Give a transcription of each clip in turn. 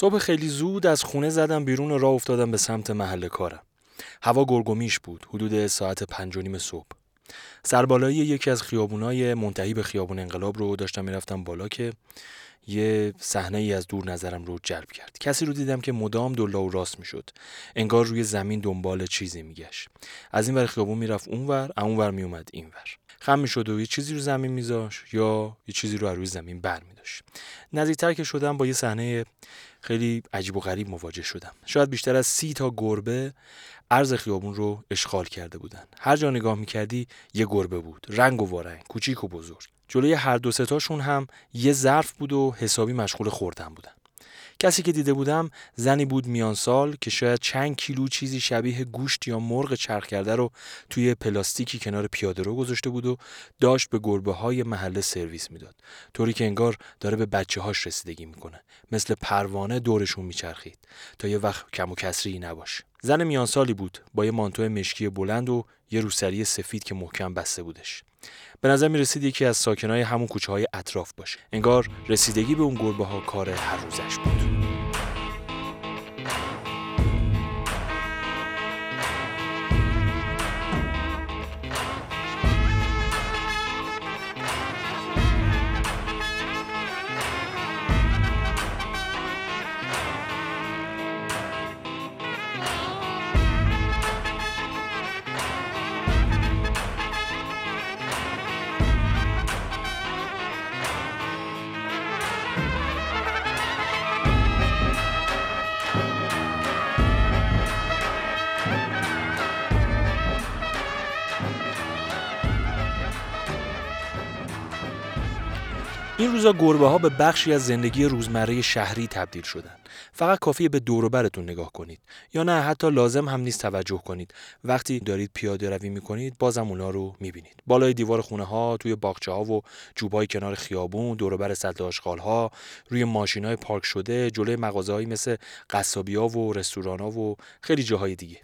صبح خیلی زود از خونه زدم بیرون و راه افتادم به سمت محل کارم. هوا گرگومیش بود حدود ساعت پنج و نیم صبح. سربالایی یکی از خیابونای منتهی به خیابون انقلاب رو داشتم می‌رفتم بالا که یه صحنه ای از دور نظرم رو جلب کرد کسی رو دیدم که مدام دلا و راست می‌شد انگار روی زمین دنبال چیزی میگشت از این ور خیابون می‌رفت اونور اونور میومد اینور خم می‌شد و یه چیزی رو زمین میذاش یا یه چیزی رو روی زمین بر میداشت نزدیکتر که شدم با یه صحنه خیلی عجیب و غریب مواجه شدم. شاید بیشتر از سی تا گربه عرض خیابون رو اشغال کرده بودن. هر جا نگاه می‌کردی یه گربه بود رنگ و وارنگ کوچیک و بزرگ. جلوی هر دو ستاشون هم یه ظرف بود و حسابی مشغول خوردن بودن. کسی که دیده بودم زنی بود میان سال که شاید چند کیلو چیزی شبیه گوشت یا مرغ چرخ کرده رو توی پلاستیکی کنار پیاده رو گذاشته بود و داشت به گربه های محله سرویس می‌داد. طوری که انگار داره به بچه هاش رسیدگی می‌کنه. مثل پروانه دورشون میچرخید. تا یه وقت کم و کسری نباشه زن میان سالی بود با یه مانتو مشکی بلند و یه روسری سفید که محکم بسته بودش. به نظر می رسید یکی از ساکنای همون کوچه های اطراف باشه. انگار رسیدگی به اون گربه ها کار هر روزش بود. روزا گربه ها به بخشی از زندگی روزمره شهری تبدیل شدن. فقط کافیه به دور برتون نگاه کنید یا نه حتی لازم هم نیست توجه کنید. وقتی دارید پیاده روی می‌کنید بازم اونا رو می‌بینید. بالای دیوار خونه ها، توی باغچه ها و جوبای کنار خیابون، دور بر سطل آشغال ها، روی ماشین های پارک شده، جلوی مغازه مثل قصابی ها و رستوران ها و خیلی جاهای دیگه.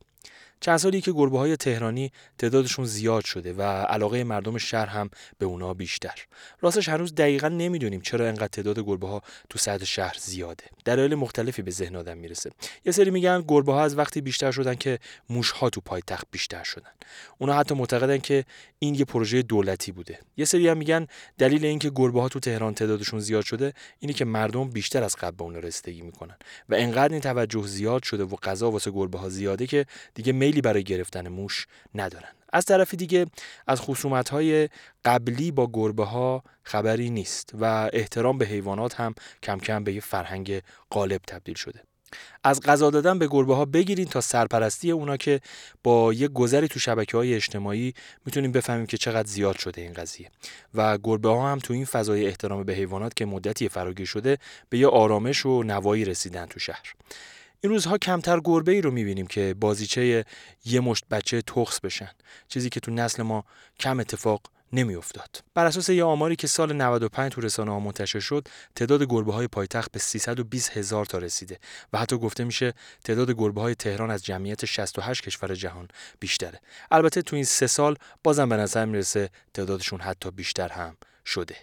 چند سالی که گربه های تهرانی تعدادشون زیاد شده و علاقه مردم شهر هم به اونا بیشتر. راستش هنوز دقیقا نمی‌دونیم چرا انقدر تعداد گربه ها تو سطح شهر زیاده. دلایل مختلفی به ذهن آدم می‌رسه. یه سری میگن گربه ها از وقتی بیشتر شدن که موش ها تو پایتخت بیشتر شدن. اونا حتی معتقدن که این یه پروژه دولتی بوده. یه سری هم میگن دلیل اینکه گربه ها تو تهران تعدادشون زیاد شده اینه که مردم بیشتر از قبل به اون رسیدگی می‌کنن. و انقدر این توجه زیاد شده و غذا واسه گربه ها زیاده که دیگه خیلی برای گرفتن موش ندارن. از طرف دیگه از خصومت های قبلی با گربه ها خبری نیست و احترام به حیوانات هم کم کم به یه فرهنگ غالب تبدیل شده. از غذا دادن به گربه ها بگیرین تا سرپرستی اونا که با یه گذری تو شبکه های اجتماعی می‌تونیم بفهمیم که چقدر زیاد شده این قضیه. و گربه ها هم تو این فضای احترام به حیوانات که مدتی فراگیر شده به یه آرامش و نوایی رسیدن تو شهر. این روزها کمتر گربه ای رو می‌بینیم که بازیچه یه مشت بچه تخص بشن چیزی که تو نسل ما کم اتفاق نمیافتاد. بر اساس یه آماری که سال 95 تو رسانه ها منتشر شد، تعداد گربه های پایتخت به 320 هزار تا رسیده و حتی گفته میشه تعداد گربه های تهران از جمعیت 68 کشور جهان بیشتره. البته تو این سه سال بازم به نظر می‌رسه تعدادشون حتی بیشتر هم شده.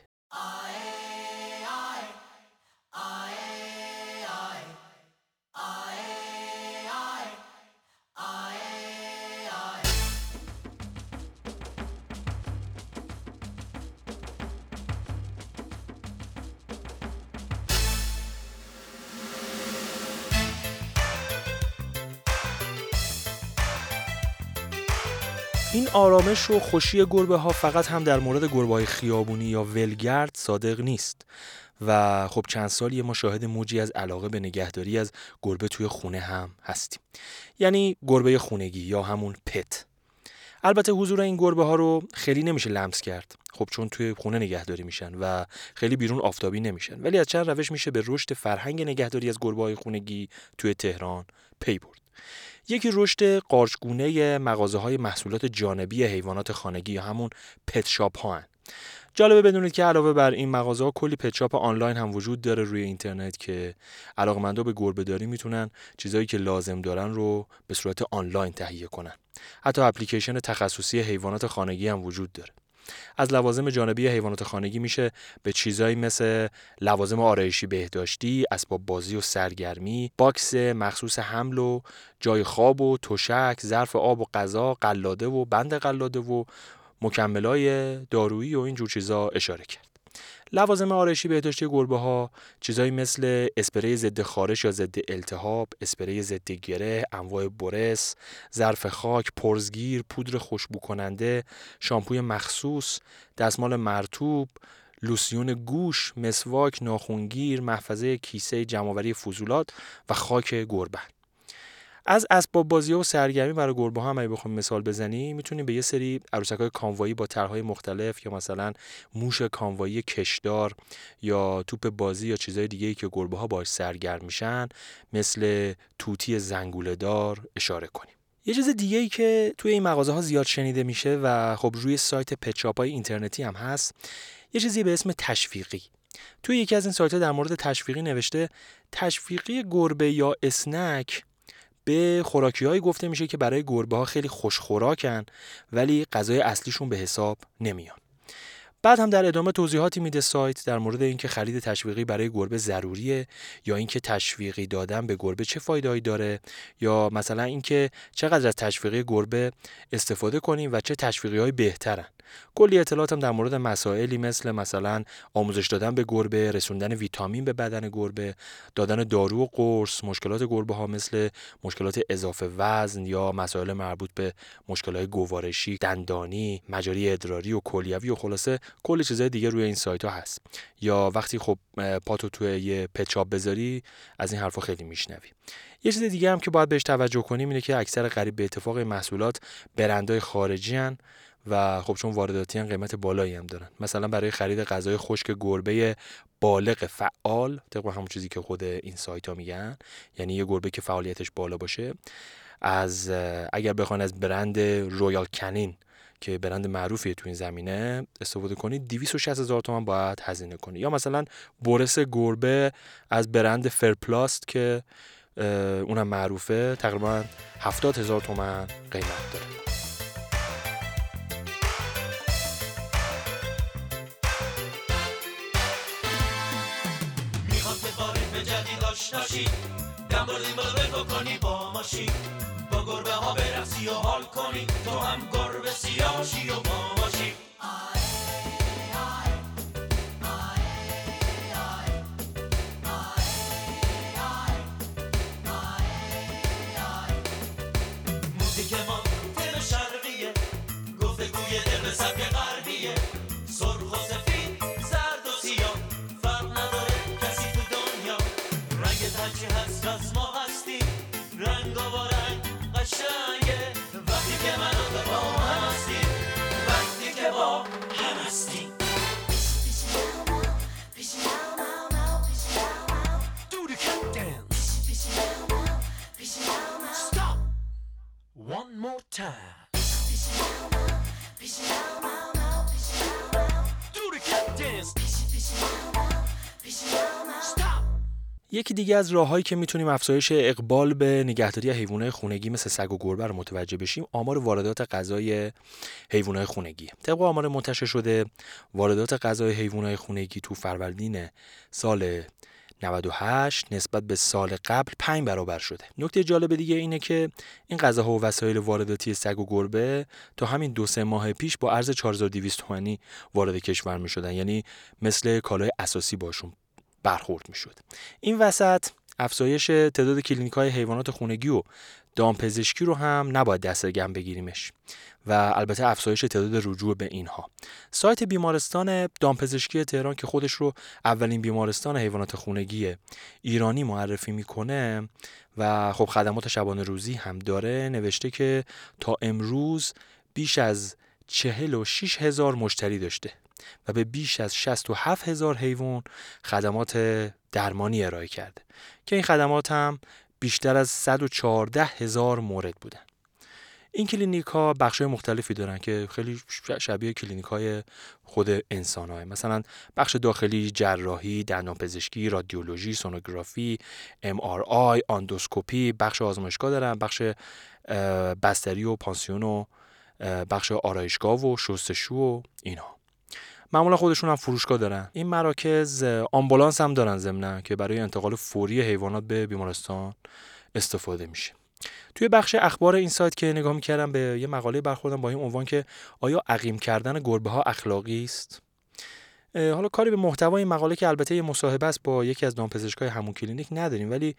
این آرامش و خوشی گربه ها فقط هم در مورد گربه های خیابونی یا ولگرد صادق نیست. و خب چند سالی ما شاهد موجی از علاقه به نگهداری از گربه توی خونه هم هستیم. یعنی گربه خونگی یا همون پت. البته حضور این گربه ها رو خیلی نمیشه لمس کرد. خب چون توی خونه نگهداری میشن و خیلی بیرون آفتابی نمیشن. ولی از چند روش میشه به رشد فرهنگ نگهداری از گربه های خونگی توی تهران پی برد. یکی رشد قارچگونه مغازه های محصولات جانبی حیوانات خانگی یا همون پت ها هن. جالبه بدونید که علاوه بر این مغازه ها کلی پت شاپ آنلاین هم وجود داره روی اینترنت که علاقمندا به گربه داری می‌تونن چیزایی که لازم دارن رو به صورت آنلاین تهیه کنن حتی اپلیکیشن تخصصی حیوانات خانگی هم وجود داره از لوازم جانبی حیوانات خانگی میشه به چیزایی مثل لوازم آرایشی بهداشتی اسباب بازی و سرگرمی باکس مخصوص حمل و جای خواب و تشک ظرف آب و غذا قلاده و بند قلاده و مکملای دارویی و این جور چیزا اشاره کرد. لوازم آرایشی بهداشتی گربه ها چیزایی مثل اسپری ضد خارش یا ضد التهاب، اسپری ضد گره، انواع برس، ظرف خاک، پرزگیر، پودر خوشبو کننده، شامپوی مخصوص، دستمال مرتوب، لوسیون گوش، مسواک، ناخونگیر، محفظه کیسه جمعآوری فضولات و خاک گربه. از اسباب بازی و سرگرمی برای گربه ها هم بخوام مثال بزنیم می‌تونیم به یه سری عروسک های کانوایی با طرحهای مختلف یا مثلا موش کانوایی کشدار یا توپ بازی یا چیزهای دیگه ای که گربه ها باش سرگرم میشن مثل توتی زنگوله دار اشاره کنیم. یه چیز دیگه ای که توی این مغازه ها زیاد شنیده میشه و خب روی سایت پچاپ های اینترنتی هم هست یه چیزی به اسم تشویقی. توی یکی از این سایت ها در مورد تشویقی نوشته تشویقی گربه یا اسنک به خوراکی های گفته میشه که برای گربه ها خیلی خوش خوراکن ولی غذای اصلیشون به حساب نمیان. بعد هم در ادامه توضیحاتی میده سایت در مورد اینکه خرید تشویقی برای گربه ضروریه یا اینکه تشویقی دادن به گربه چه فایدهایی داره یا مثلا اینکه چقدر از تشویقی گربه استفاده کنیم و چه تشویقی های بهترن. کلی اطلاعات هم در مورد مسائلی مثل مثلا آموزش دادن به گربه رسوندن ویتامین به بدن گربه دادن دارو و قرص مشکلات گربه ها مثل مشکلات اضافه وزن یا مسائل مربوط به مشکلات گوارشی دندانی مجاری ادراری و کلیوی و خلاصه کلی چیزای دیگه روی این سایت ها هست. یا وقتی خب پاتو توی یه پچاپ بذاری از این حرفا خیلی میشنوی. یه چیز دیگه هم که باید بهش توجه کنیم اینه که اکثر قریب به اتفاق محصولات برندهای خارجی هن و خب چون وارداتی هم قیمت بالایی هم دارن. مثلا برای خرید غذای خشک گربه بالغ فعال طبق همون چیزی که خود این سایت ها میگن یعنی یه گربه که فعالیتش بالا باشه از اگر بخوان از برند رویال کنین که برند معروفیه تو این زمینه استفاده کنید 260 هزار تومن باید هزینه کنید یا مثلا برس گربه از برند فرپلاست که اونم معروفه تقریبا 70 هزار تومن قیمت داره. آشناشی دم بالا کنی با ماشی با گربه ها برقصی و حال کنی. تو هم گربه سیاشی و با یکی دیگه از راههایی که می‌تونیم افزایش اقبال به نگهداری حیوانات خونگی مثل سگ و گربه رو متوجه بشیم آمار واردات غذای حیوانات خونگی. طبق آمار منتشر شده واردات غذای حیوانات خونگی تو فروردین سال 98 نسبت به سال قبل 5 برابر شده. نکته جالب دیگه اینه که این غذاها و وسایل وارداتی سگ و گربه تا همین دو سه ماه پیش با ارز 4200 تومانی وارد کشور می شدن یعنی مثل کالای اساسی باشون. برخورد می شد. این وسط افزایش تعداد کلینیک های حیوانات خونگی و دامپزشکی رو هم نباید دست گم بگیریمش و البته افزایش تعداد رجوع به اینها سایت بیمارستان دامپزشکی تهران که خودش رو اولین بیمارستان حیوانات خونگی ایرانی معرفی می‌کنه و خب خدمات شبانه روزی هم داره نوشته که تا امروز بیش از چهل و شیش هزار مشتری داشته و به بیش از 67 هزار حیوان خدمات درمانی ارائه کرده که این خدمات هم بیشتر از 114 هزار مورد بودن این کلینیک ها بخش مختلفی دارن که خیلی شبیه کلینیک های خود انسان هاست. مثلا بخش داخلی جراحی، دندانپزشکی، رادیولوژی، سونوگرافی، ام آر آی، آندوسکوپی، بخش آزمایشگاه دارن، بخش بستری و پانسیون و بخش آرایشگاه و شستشو و اینها معمولا خودشون هم فروشگاه دارن. این مراکز آمبولانس هم دارن ضمنا که برای انتقال فوری حیوانات به بیمارستان استفاده میشه. توی بخش اخبار این سایت که نگاه می‌کردم به یه مقاله برخوردم با این عنوان که آیا عقیم کردن گربه ها اخلاقی است؟ حالا کاری به محتوای مقاله که البته یه مصاحبه است با یکی از دامپزشکای همون کلینیک نداریم ولی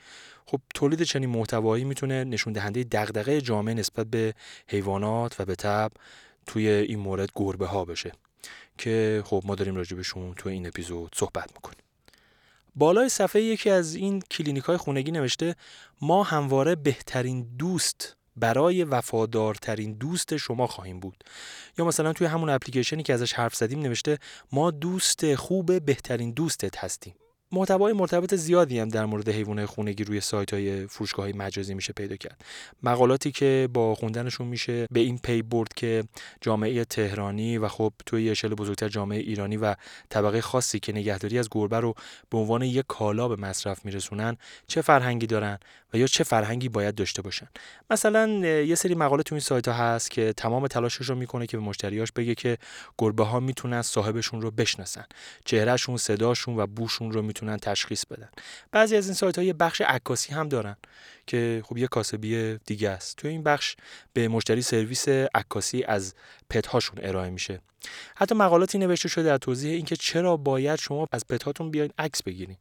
خب تولید چنین محتوایی می‌تونه نشون دهنده دغدغه جامعه نسبت به حیوانات و به تب توی این مورد گربه ها بشه که خب ما داریم راجبشون توی این اپیزود صحبت می‌کنیم. بالای صفحه یکی از این کلینیک های خونگی نوشته ما همواره بهترین دوست برای وفادارترین دوست شما خواهیم بود. یا مثلا توی همون اپلیکیشنی که ازش حرف زدیم نوشته ما دوست خوب بهترین دوستت هستیم. محتوای مرتبط زیادی هم در مورد حیوانات خونگی روی سایت های فروشگاه مجازی میشه پیدا کرد. مقالاتی که با خوندنشون میشه به این پی برد که جامعه تهرانی و خب توی اشل بزرگتر جامعه ایرانی و طبقه خاصی که نگهداری از گربه رو به عنوان یک کالا به مصرف میرسونن چه فرهنگی دارن و یا چه فرهنگی باید داشته باشن؟ مثلا یه سری مقاله تو این سایت ها هست که تمام تلاشش رو می‌کنه که به مشتریاش بگه که گربه ها می‌تونن صاحبشون رو بشناسن. چهرهشون صداشون و بوشون رو تشخیص بدن. بعضی از این سایت ها یه بخش عکاسی هم دارن که خب یه کاسبی دیگه است. تو این بخش به مشتری سرویس عکاسی از پت هاشون ارائه میشه. حتی مقالاتی نوشته شده در توضیح اینکه چرا باید شما از پت هاتون بیاین عکس بگیرید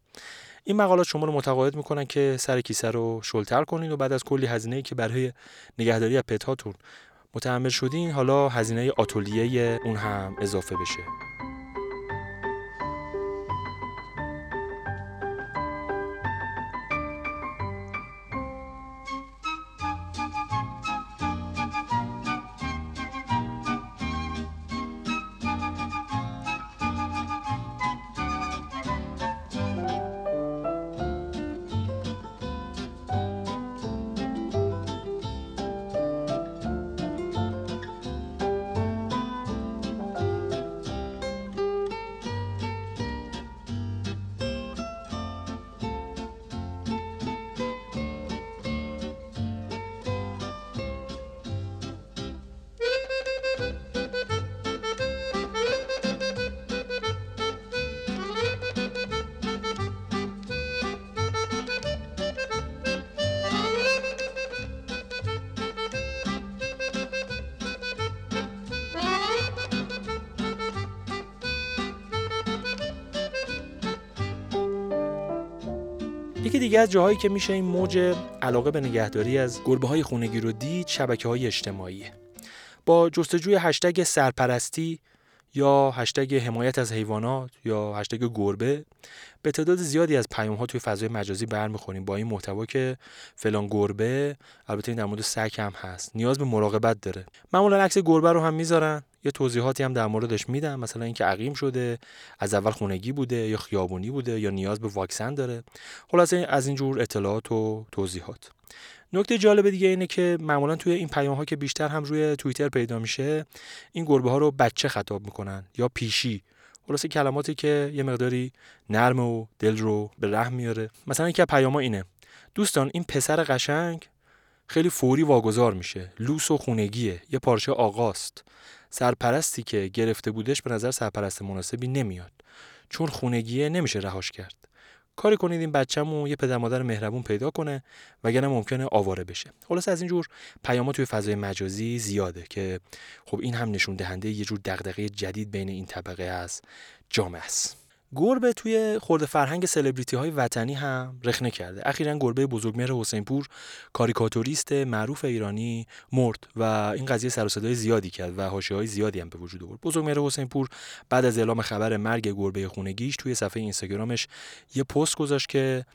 این مقالات شما رو متقاعد می‌کنن که سر کیسه رو شلتر کنید و بعد از کلی هزینه که برای نگهداری از پت هاتون متحمل شدین حالا هزینه آتولیه اون هم اضافه بشه. دیگه از جاهایی که میشه این موج علاقه به نگهداری از گربه های خونگی رو دید شبکه های اجتماعی. با جستجوی هشتگ سرپرستی یا هشتگ حمایت از حیوانات یا هشتگ گربه به تعداد زیادی از پیام ها توی فضای مجازی برمیخوریم. با این محتوا که فلان گربه البته این در مورد سگ هم هست. نیاز به مراقبت داره. معمولا عکس گربه رو هم می‌ذارن. یه توضیحاتی هم در موردش میدم. مثلا اینکه عقیم شده از اول خونگی بوده یا خیابونی بوده یا نیاز به واکسن داره. خلاصه از این جور اطلاعات و توضیحات. نکته جالب دیگه اینه که معمولا توی این پیام ها که بیشتر هم روی توییتر پیدا میشه این گربه ها رو بچه خطاب می‌کنن یا پیشی. خلاصه کلماتی که یه مقداری نرم و دل رو به رحم میاره. مثلا یکی پیام اینه. دوستان این پسر قشنگ خیلی فوری واگذار میشه. لوس و خونگیه. یه پارچه آقاست. سرپرستی که گرفته بودش به نظر سرپرست مناسبی نمیاد. چون خونگیه نمیشه رهاش کرد. کاری کنید این بچه‌مو یه پدر مادر مهربون پیدا کنه وگرنه ممکنه آواره بشه. خلاص از این جور پیامات توی فضای مجازی زیاده که خب این هم نشون دهنده یه جور دغدغه جدید بین این طبقه از جامعه است. گربه توی خورده فرهنگ سلبریتی های وطنی هم رخنه کرده. اخیرا گربه بزرگمهر حسینپور کاریکاتوریست معروف ایرانی مرد و این قضیه سر صدای زیادی کرد و های زیادی هم به وجود آورد. بزرگمهر حسینپور بعد از اعلام خبر مرگ گربه خونگیش توی صفحه اینستاگرامش یه پست گذاشت که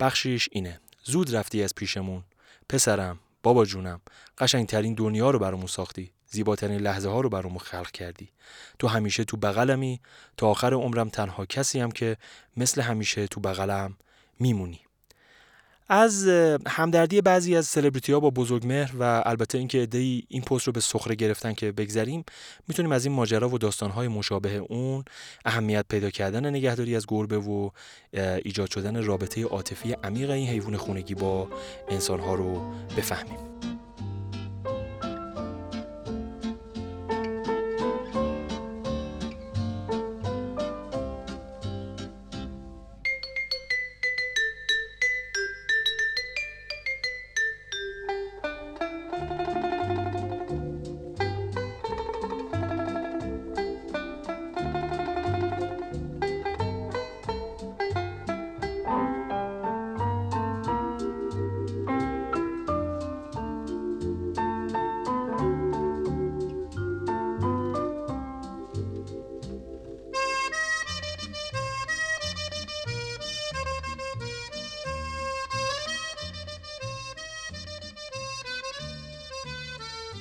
بخشیش اینه. زود رفتی از پیشمون. پسرم بابا جونم قشنگترین دنیا رو برامون ساختی. زیباترین لحظه ها رو برامون خلق کردی. تو همیشه تو بغلمی تا آخر عمرم تنها کسی هم که مثل همیشه تو بغلم میمونی. از همدردی بعضی از سلبریتی ها با بزرگمهر و البته اینکه ادهی این پست رو به سخره گرفتن که بگذریم می‌تونیم از این ماجرا و داستان های مشابه اون اهمیت پیدا کردن نگهداری از گربه و ایجاد شدن رابطه عاطفی عمیق این حیوان خونگی با انسان ها رو بفهمیم.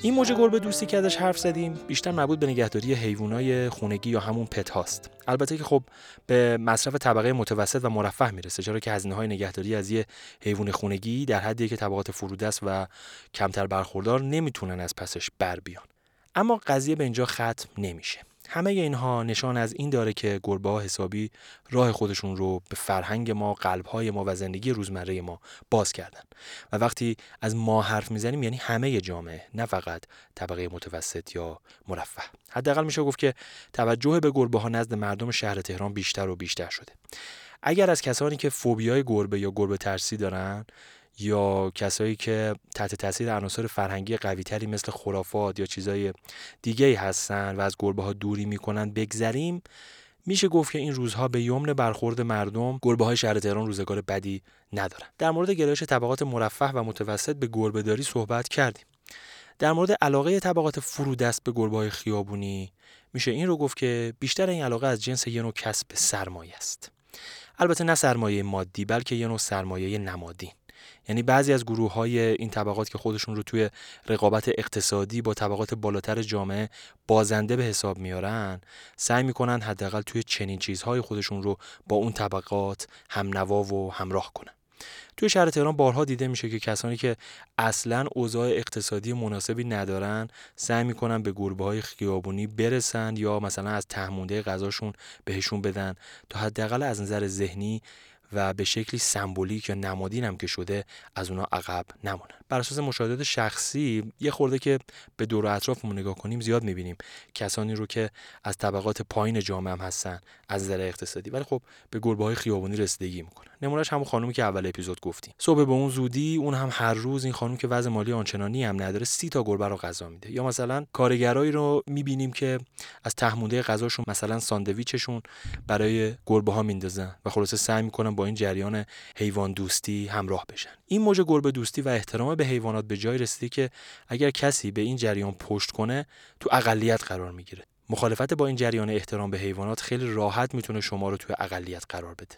این موج گربه دوستی که ازش حرف زدیم بیشتر مربوط به نگهداری حیوانای خونگی یا همون پت هاست. البته که خب به مصرف طبقه متوسط و مرفه می‌رسه چرا که هزینه های نگهداری از یه حیوان خونگی در حدی که طبقات فرودست و کمتر برخوردار نمی‌تونن از پسش بر بیان. اما قضیه به اینجا ختم نمیشه. همه اینها نشان از این داره که گربه ها حسابی راه خودشون رو به فرهنگ ما، قلب های ما و زندگی روزمره ما باز کردن. و وقتی از ما حرف می‌زنیم یعنی همه جامعه نه فقط طبقه متوسط یا مرفه. حداقل میشه گفت که توجه به گربه ها نزد مردم شهر تهران بیشتر و بیشتر شده. اگر از کسانی که فوبیای گربه یا گربه ترسی دارن یا کسایی که تحت تاثیر عناصر فرهنگی قویتری مثل خرافات یا چیزای دیگه هستن و از گربه ها دوری می‌کنن بگذریم میشه گفت که این روزها به یمن برخورد مردم گربه های شهر تهران روزگار بدی ندارن. در مورد گرایش طبقات مرفه و متوسط به گربه داری صحبت کردیم. در مورد علاقه طبقات فرودست به گربه های خیابونی میشه این رو گفت که بیشتر این علاقه از جنس یه نوع کسب سرمایه است. البته نه سرمایه مادی بلکه یه نوع سرمایه نمادین. یعنی بعضی از گروه های این طبقات که خودشون رو توی رقابت اقتصادی با طبقات بالاتر جامعه بازنده به حساب میارن سعی می‌کنن حداقل توی چنین چیزهای خودشون رو با اون طبقات هم نوا و همراه کنن. توی شهر تهران بارها دیده میشه که کسانی که اصلا اوضاع اقتصادی مناسبی ندارن سعی می‌کنن به گربه های خیابونی برسن یا مثلا از تهمونده غذاشون بهشون بدن تا حداقل از نظر ذهنی و به شکلی سمبولیک یا نمادین هم که شده از اونا عقب نمونن بر اساس مشاهدات شخصی یه خورده که به دور و اطرافمون نگاه کنیم زیاد می‌بینیم کسانی رو که از طبقات پایین جامعه هم هستن از نظر اقتصادی. ولی خب به گربه های خیابانی رسیدگی می‌کنن. نمونهش همون خانومی که اول اپیزود گفتیم صبح به اون زودی اون هم هر روز این خانم که وضع مالی آنچنانی هم نداره سی تا گربه رو غذا میده. یا مثلا کارگرایی رو می‌بینیم که از تهمونده غذاشون مثلا ساندویچشون برای گربه ها میندازن و خلاصه سعی می‌کنن با این جریان حیوان دوستی همراه بشن. این موج گربه دوستی و احترام به حیوانات به جای رسیده که اگر کسی به این جریان پشت کنه تو اقلیت قرار می‌گیره. مخالفت با این جریان احترام به حیوانات خیلی راحت می‌تونه شما رو توی اقلیت قرار بده.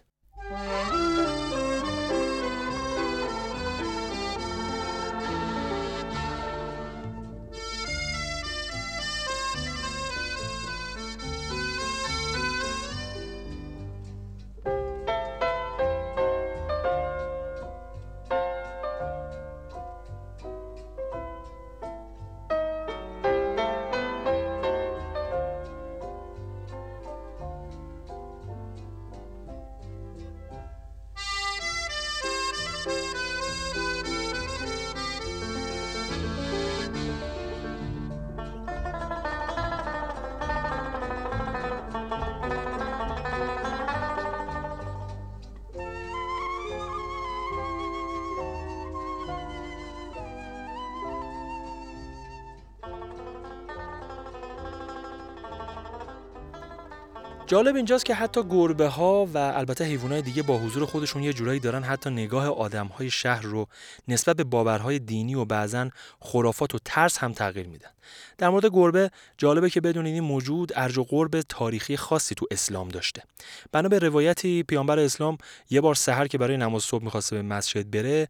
جالب اینجاست که حتی گربه ها و البته حیوانات دیگه با حضور خودشون یه جورایی دارن حتی نگاه آدم های شهر رو نسبت به باورهای دینی و بعضا خرافات و ترس هم تغییر میدن. در مورد گربه جالبه که بدونید این موجود ارج و قرب تاریخی خاصی تو اسلام داشته. بنا به روایتی پیامبر اسلام یه بار سحر که برای نماز صبح می‌خواسته به مسجد بره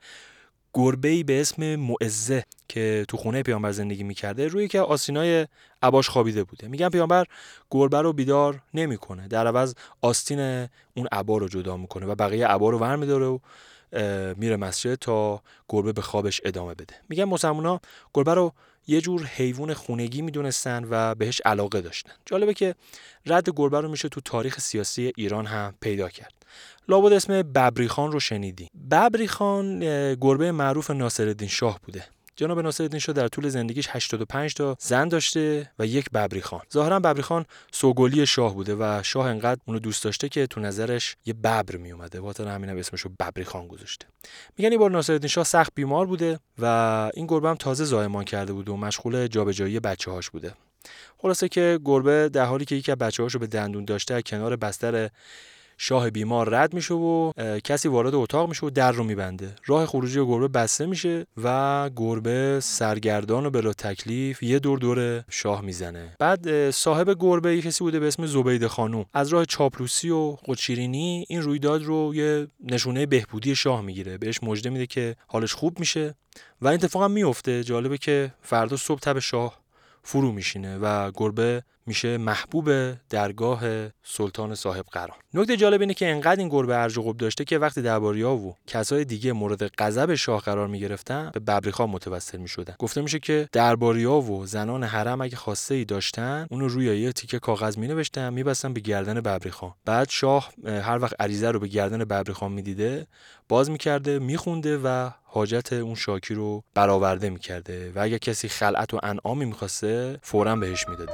گربه به اسم معزه که تو خونه پیامبر زندگی می‌کرده روی که آسینای عباش خوابیده بوده. میگن پیامبر گربه رو بیدار نمی‌کنه. در عوض آستین اون عبا رو جدا می‌کنه و بقیه عبا رو ور میداره و میره مسجد تا گربه به خوابش ادامه بده. میگن مسلمونا گربه رو یه جور حیوان خونگی می‌دونستن و بهش علاقه داشتن. جالبه که رد گربه رو میشه تو تاریخ سیاسی ایران هم پیدا کرد. لابد اسم ببریخان رو شنیدی. ببریخان گربه معروف ناصرالدین شاه بوده. جناب ناصرالدین شاه در طول زندگیش 85 تا زن داشته و یک ببری خان. ظاهرا ببری خان سوگلی شاه بوده و شاه انقدر اونو دوست داشته که تو نظرش یه ببر می اومده واسه همین هم اسمشو ببری خان گذاشته. میگن این بار ناصرالدین شاه سخت بیمار بوده و این گربه هم تازه زایمان کرده بوده و مشغول جابجایی بچه‌هاش بوده. خلاصه که گربه در حالی که یکی از بچه‌هاشو به دندون داشته کنار بستر شاه بیمار رد میشه و کسی وارد اتاق میشه و در رو میبنده. راه خروجی گربه بسته میشه و گربه سرگردان و بلا تکلیف یه دور دور شاه می‌زنه. بعد صاحب گربه یه کسی بوده به اسم زبیده خانوم. از راه چاپلوسی و خودشیرینی این رویداد رو یه نشونه بهبودی شاه می‌گیره. بهش مژده میده که حالش خوب میشه و این اتفاق هم میفته جالبه که فردا صبح تب شاه فرو میشینه و گربه میشه محبوب درگاه سلطان صاحب قرار. نکته جالب اینه که انقدر این گربه ارج و داشته که وقتی درباریا و کسای دیگه مورد غضب شاه قرار می‌گرفتن به ببریخا متوسل می‌شدن. گفته میشه که درباریا و زنان حرم اگه خواسته ای داشتن اونو روی یه تیکه کاغذ می نوشتن میبستن به گردن ببریخا. بعد شاه هر وقت عریضه رو به گردن ببریخا می‌دیده باز می‌کرده میخونده و حاجت اون شاکی رو برآورده می‌کرده و اگر کسی خلعت و انعامی می‌خواسته فورا بهش می‌داده.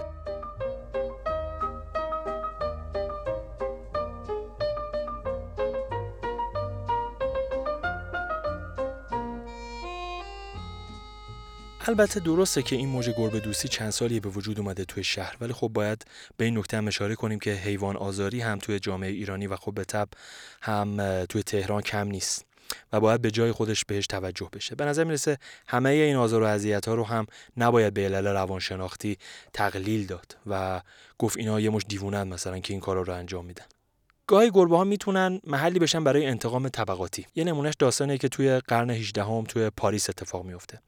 البته درسته که این موج گربه دوستی چند سالی به وجود اومده توی شهر ولی خب باید به این نکته هم اشاره کنیم که حیوان آزاری هم توی جامعه ایرانی و خب به تب هم توی تهران کم نیست. و باید به جای خودش بهش توجه بشه. به نظر می‌رسه همه این آزار و اذیت ها رو هم نباید به علل روانشناختی تقلیل داد و گفت اینا یه مش دیوونن مثلا که این کارا رو انجام میدن. گاهی گربه ها می‌تونن محلی بشن برای انتقام طبقاتی. یه نمونهش داستانیه که توی قرن 18 هم توی پاریس اتفاق میفته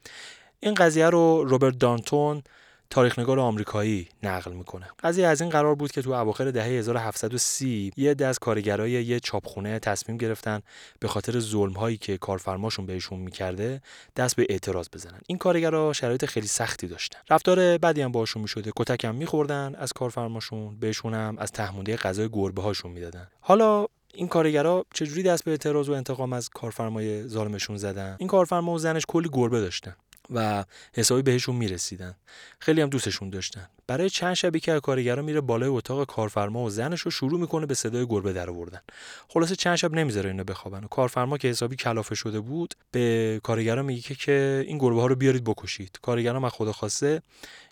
این قضیه رو روبرت دانتون تاریخنگار آمریکایی نقل می‌کنه. قضیه از این قرار بود که تو اواخر دهه 1730 یه دست کارگرای یه چاپخونه تصمیم گرفتن به خاطر ظلم هایی که کارفرماشون بهشون می‌کرده دست به اعتراض بزنن. این کارگرا شرایط خیلی سختی داشتن. رفتار بدی هم باشون می‌شده کتک هم میخوردن از کارفرماشون بهشون هم از تهمونده غذای گربه هاشون می‌دادن. حالا این کارگرا چجوری دست به اعتراض و انتقام از کارفرمای ظالمشون زدن؟ این کارفرما و زنش کلی گربه داشتن. و حسابی بهشون می‌رسیدن. خیلی هم دوستشون داشتن. برای چند شبی که کارگرا میره بالای اتاق کارفرما و زنش رو شروع می‌کنه به صدای گربه در آوردن خلاصه چند شب نمی‌ذاره اینو بخوابن. و کارفرما که حسابی کلافه شده بود به کارگرا میگه که این گربه ها رو بیارید بکشید. کارگرا از خدا خواسته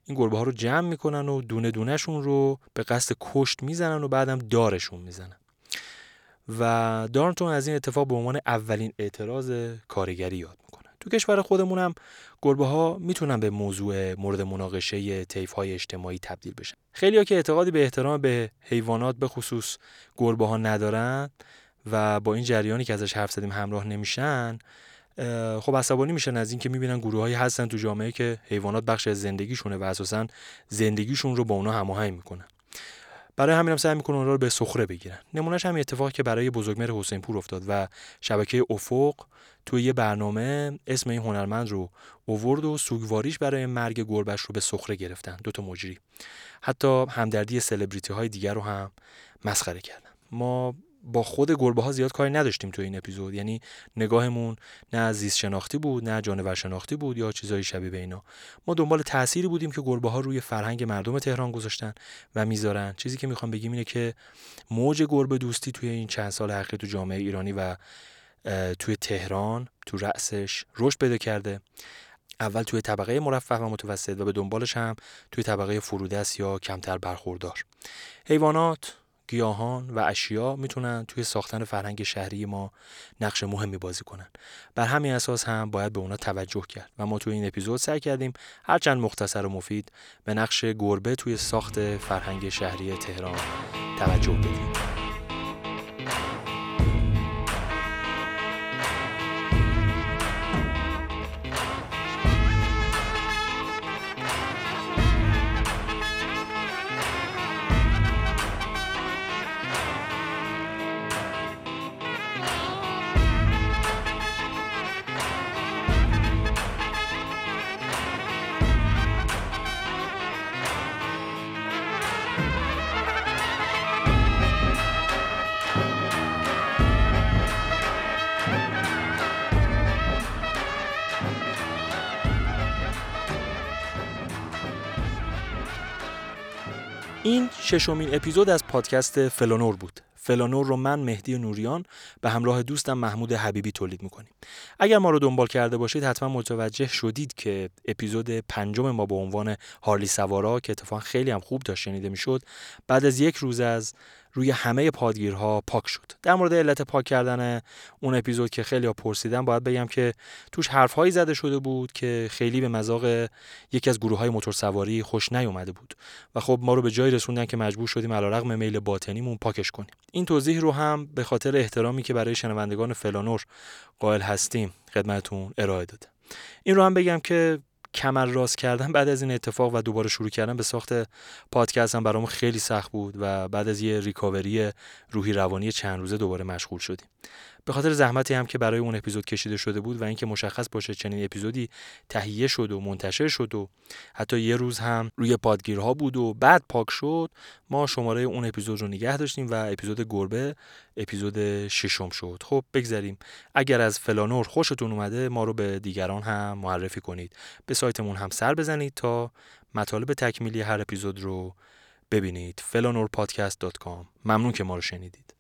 این گربه ها رو جمع می‌کنن و دونه دونهشون رو به قصد کشت می‌زنن و بعدم دارشون می‌زنن. و دارنتون از این اتفاق به عنوان اولین اعتراض کارگری یاد تو کشور خودمون هم گربه ها می‌تونن به موضوع مورد مناقشه طیف های اجتماعی تبدیل بشن. خیلی ها که اعتقادی به احترام به حیوانات به خصوص گربه ها ندارن و با این جریانی که ازش حرف زدیم همراه نمیشن خب عصبانی میشن از اینکه می‌بینن گروه هایی هستن تو جامعه که حیوانات بخش از زندگیشونه و اساسا زندگیشون رو با اونا هماهنگ می‌کنن. برای همین هم سعی می‌کنن اونها رو به سخره بگیرن. نمونهش هم اتفاقی که برای بزرگمهر حسین پور افتاد و شبکه افق توی یه برنامه اسم این هنرمند رو اوورد و سوگواریش برای مرگ گربش رو به سخره گرفتن. دوتا مجری. حتی همدردی سلبریتی های دیگر رو هم مسخره کردن. ما با خود گربه ها زیاد کاری نداشتیم تو این اپیزود. یعنی نگاهمون نه زیست شناختی بود نه جانور شناختی بود یا چیزای شبیه به اینا. ما دنبال تأثیری بودیم که گربه ها روی فرهنگ مردم تهران گذاشتن و می‌ذارن. چیزی که می‌خوام بگیم اینه که موج گربه دوستی توی این چند سال اخیر تو جامعه ایرانی و توی تهران تو رأسش رشد پیدا کرده. اول توی طبقه مرفه و متوسط و به دنبالش هم توی طبقه فرودست یا کمتر برخوردار. حیوانات گیاهان و اشیا می‌تونن توی ساختن فرهنگ شهری ما نقش مهمی بازی کنن. بر همین اساس هم باید به اونا توجه کرد و ما توی این اپیزود سعی کردیم هرچند مختصر و مفید به نقش گربه توی ساخت فرهنگ شهری تهران توجه بدیم. ششمین اپیزود از پادکست فلانور بود. فلانور رو من مهدی نوریان به همراه دوستم محمود حبیبی تولید می‌کنیم. اگر ما رو دنبال کرده باشید حتما متوجه شدید که اپیزود پنجم ما به عنوان هارلی سوارا که اتفاقا خیلی هم خوب داشت شنیده می‌شد بعد از یک روز از روی همه پادگیرها پاک شد. در مورد علت پاک کردن اون اپیزود که خیلی ها پرسیدن باید بگم که توش حرفهایی زده شده بود که خیلی به مذاق یکی از گروه های موتورسواری خوش نیومده بود. و خب ما رو به جای رسوندن که مجبور شدیم علیرغم میل باطنیمون پاکش کنیم. این توضیح رو هم به خاطر احترامی که برای شنوندگان فلانور قائل هستیم خدمتون ارائه داده این رو هم بگم که کمر راست کردن بعد از این اتفاق و دوباره شروع کردن به ساخت پادکست هم برامون خیلی سخت بود و بعد از یه ریکاوری روحی روانی چند روزه دوباره مشغول شدیم. به خاطر زحمتی هم که برای اون اپیزود کشیده شده بود و اینکه مشخص باشه چنین اپیزودی تهیه شد و منتشر شد و حتی یه روز هم روی پادگیرها بود و بعد پاک شد ما شماره اون اپیزود رو نگه داشتیم و اپیزود گربه اپیزود ششم شد. خب بگذریم. اگر از فلانور خوشتون اومده ما رو به دیگران هم معرفی کنید. به سایتمون هم سر بزنید تا مطالب تکمیلی هر اپیزود رو ببینید. فلانورپادکست.com ممنون که ما رو شنیدید.